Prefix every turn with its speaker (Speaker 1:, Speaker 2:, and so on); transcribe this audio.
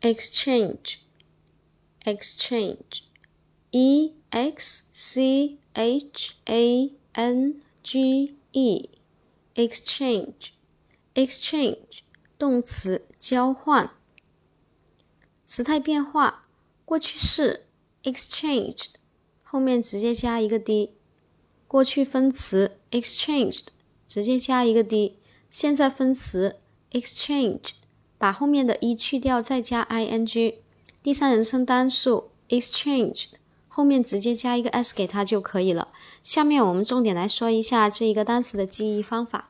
Speaker 1: exchange exchange e x c h a n g e exchange exchange 动词交换。时态变化，过去式 exchanged 后面直接加一个 d，过去分词 exchanged 直接加一个 d，现在分词 exchange。 把后面的一去掉，再加 i n g，第三人称单数 exchange 后面直接加一个 s 给它就可以了。下面我们重点来说一下这一个单词的记忆方法。